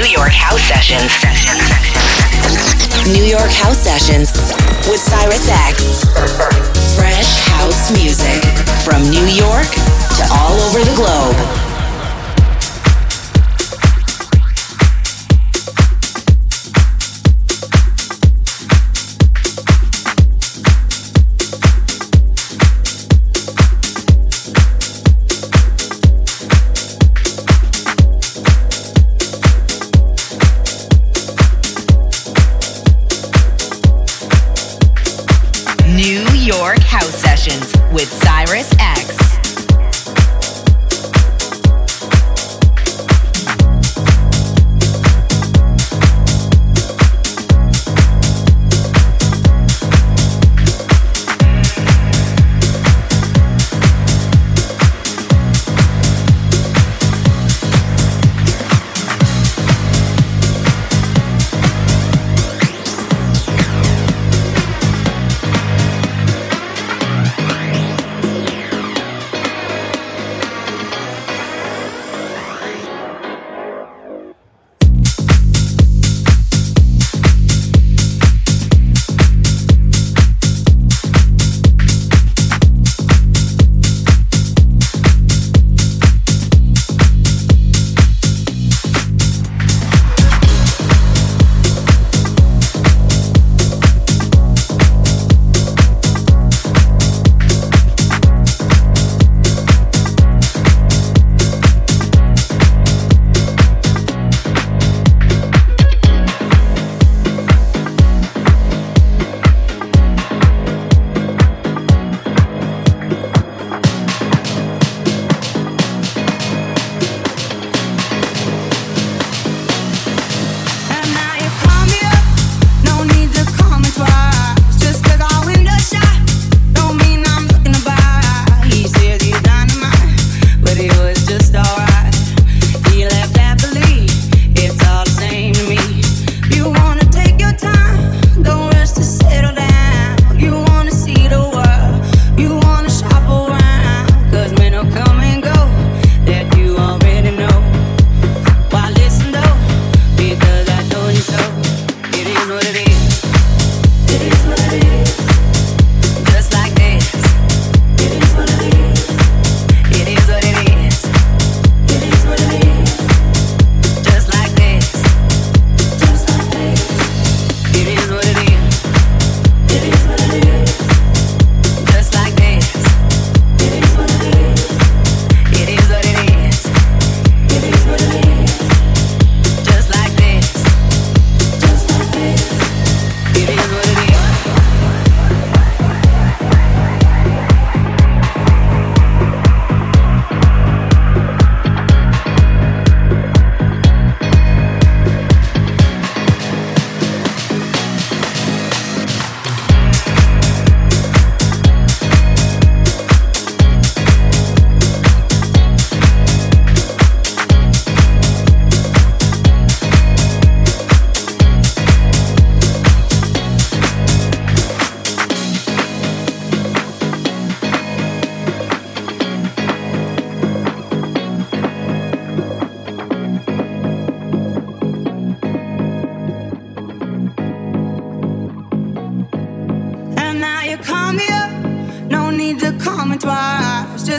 New York House Sessions. New York House Sessions with Cyrus X. Fresh house music from New York to all over the globe.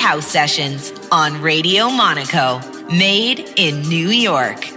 House Sessions on Radio Monaco, made in New York.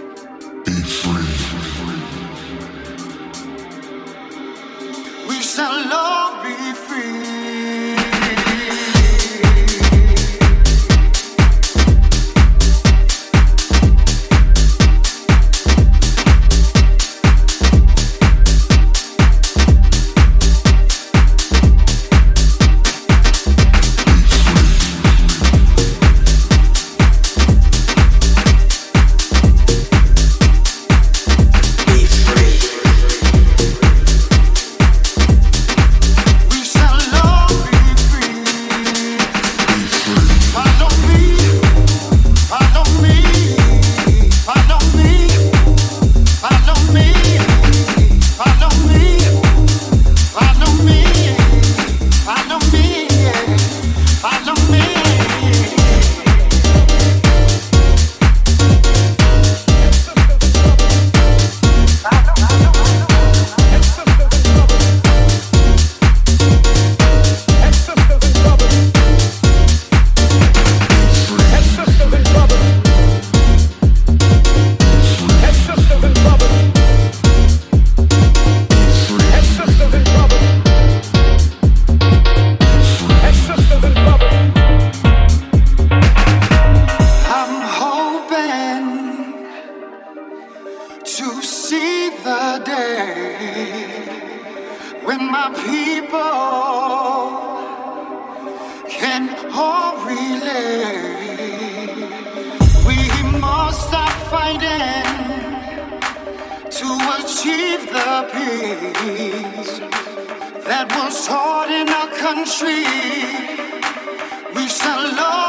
when my people can all relate. We must stop fighting to achieve the peace that was sought in our country. We shall love.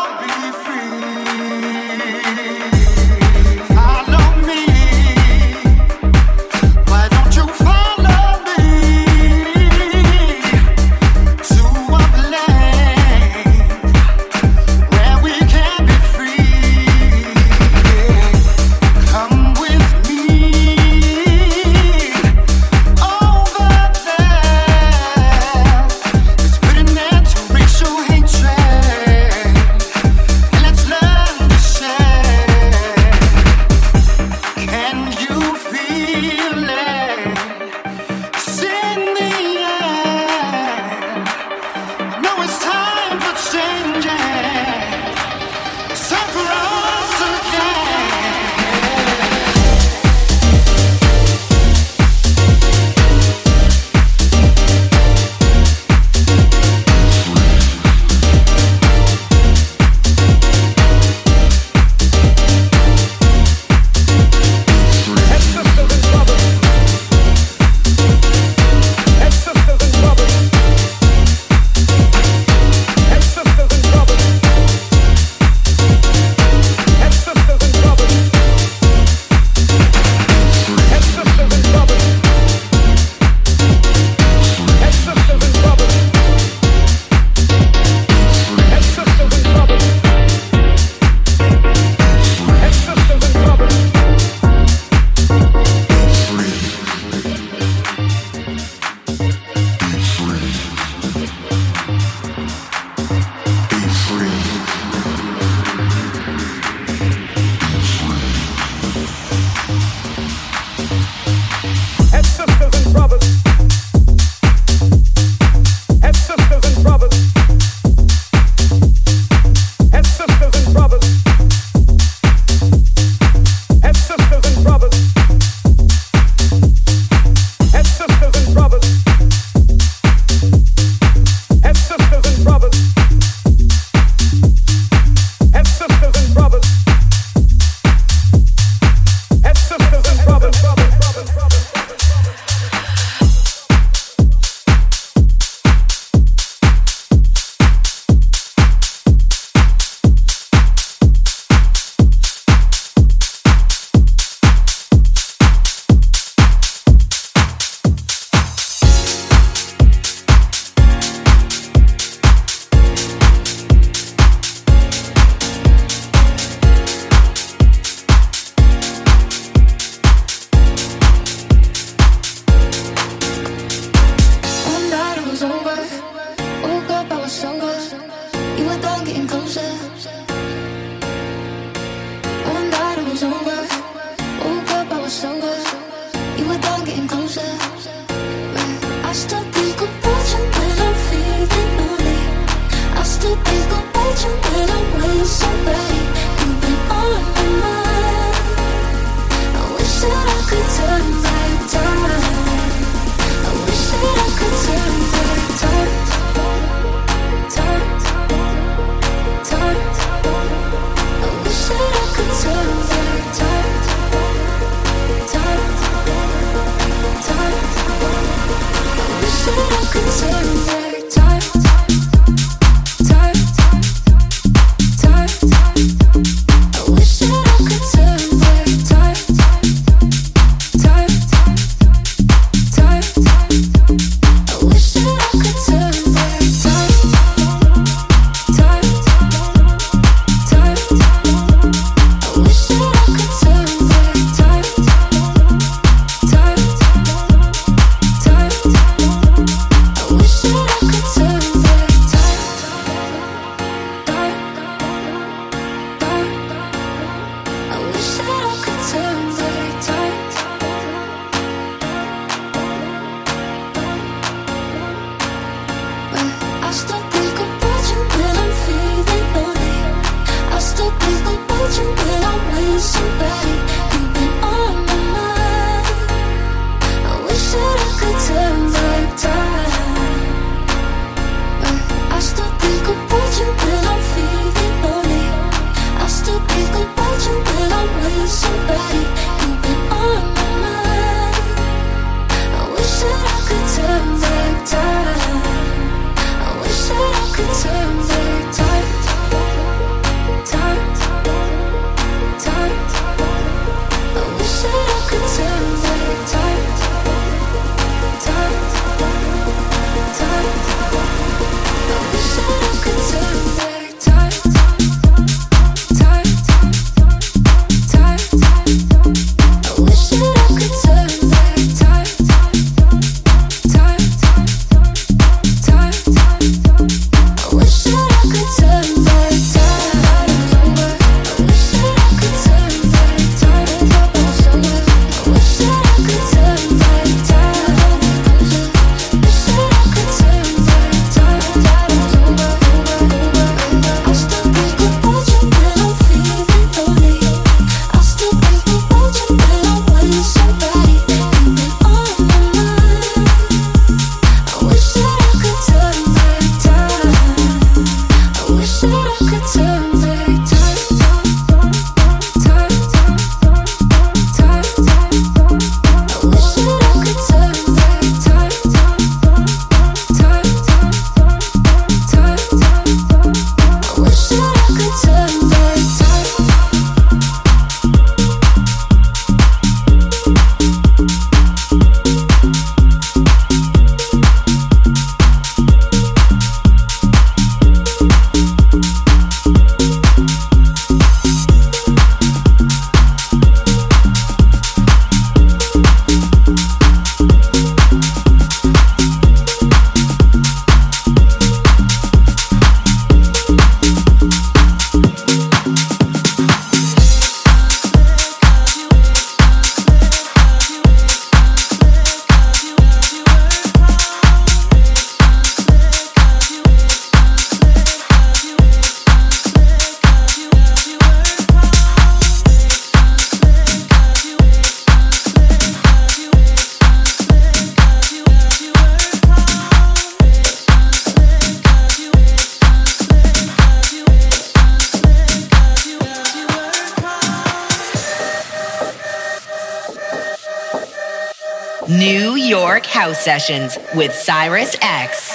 Sessions with Cyrus X.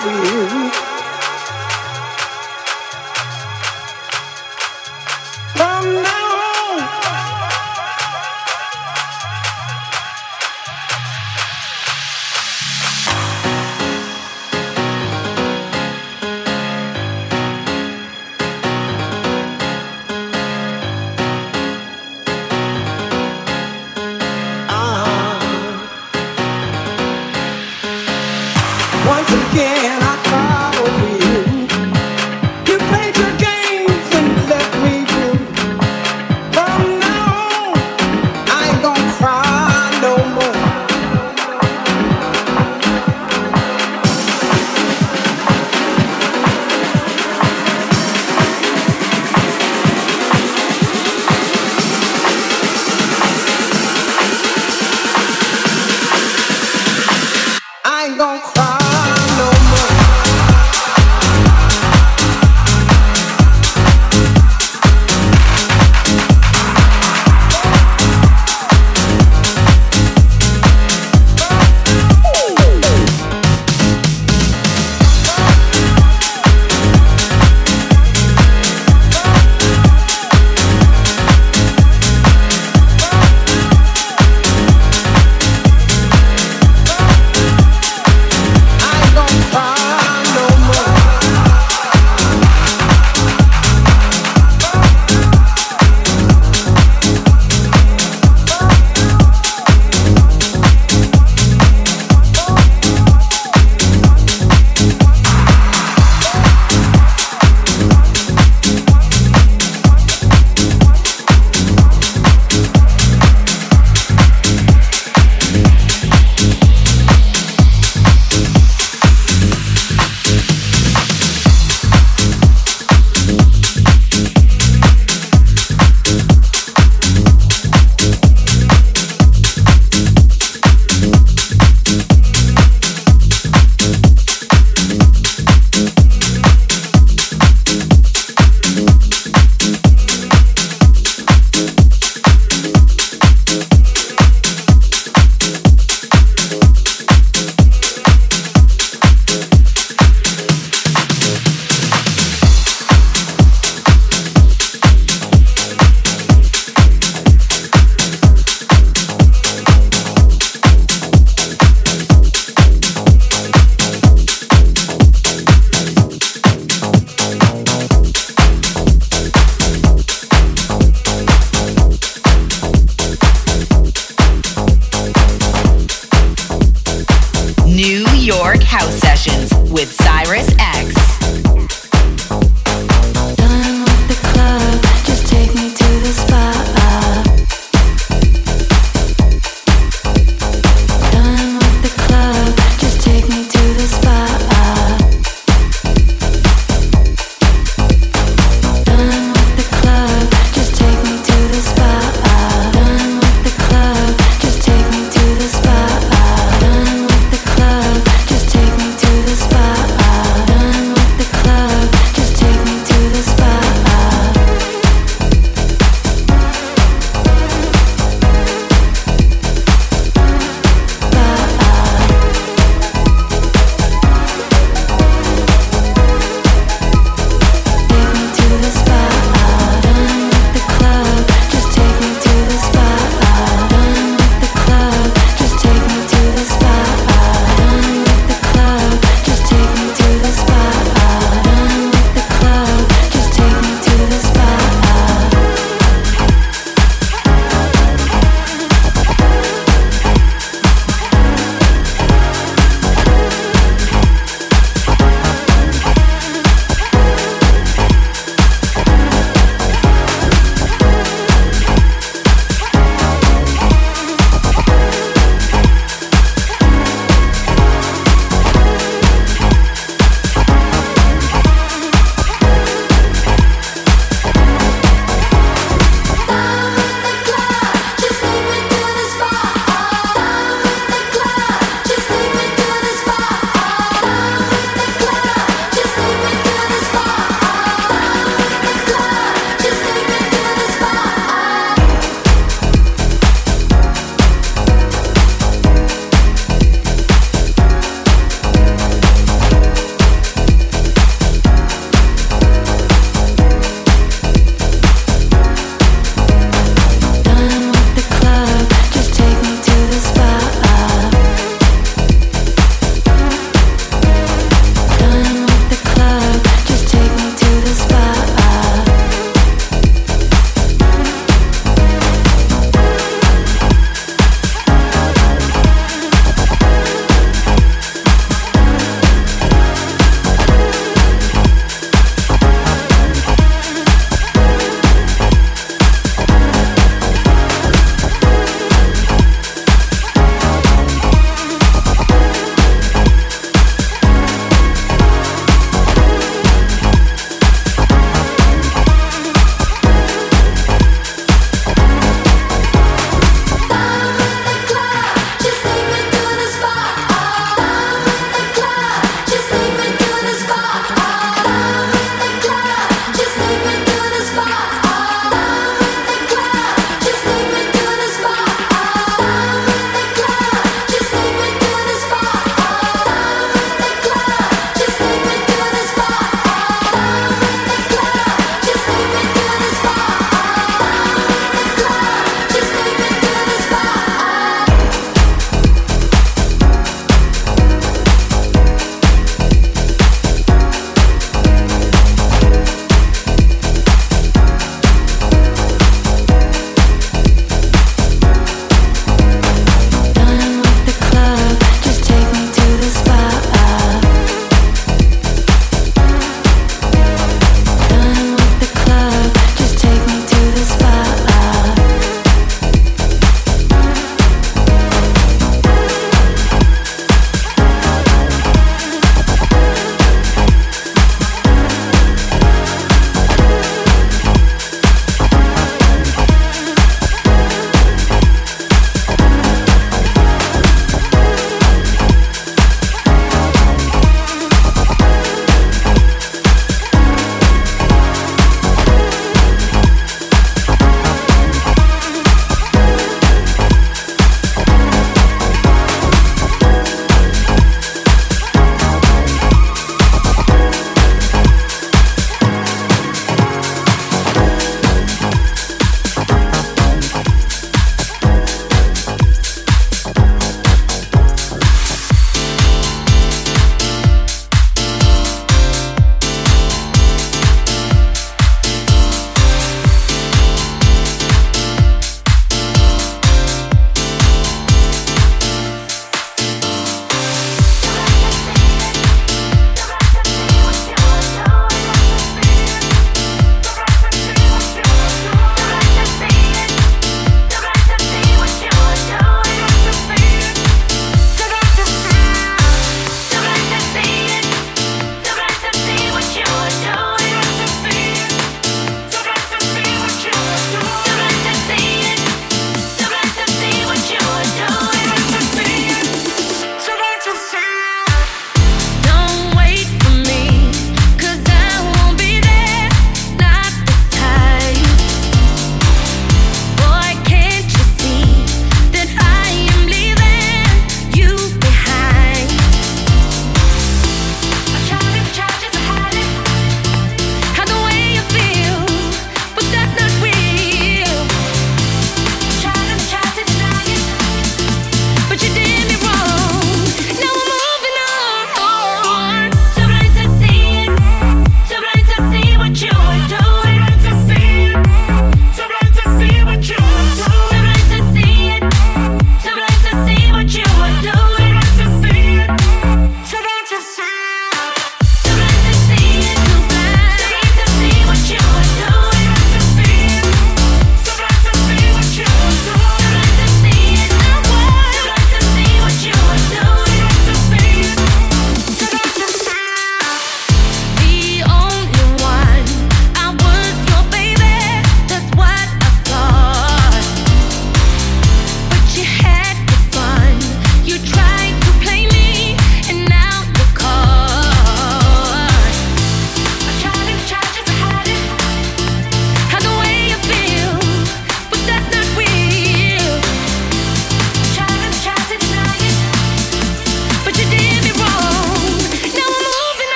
Spot